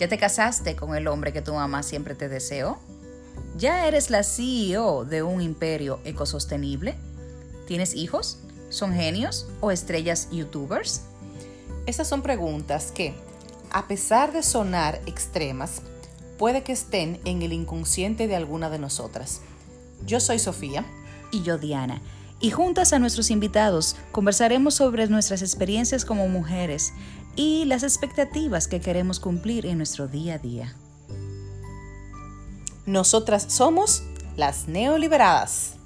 ¿Ya te casaste con el hombre que tu mamá siempre te deseó? ¿Ya eres la CEO de un imperio ecosostenible? ¿Tienes hijos? ¿Son genios o estrellas youtubers? Estas son preguntas que, a pesar de sonar extremas, puede que estén en el inconsciente de alguna de nosotras. Yo soy Sofía. Y yo Diana. Y juntas a nuestros invitados conversaremos sobre nuestras experiencias como mujeres y las expectativas que queremos cumplir en nuestro día a día. Nosotras somos las neoliberadas.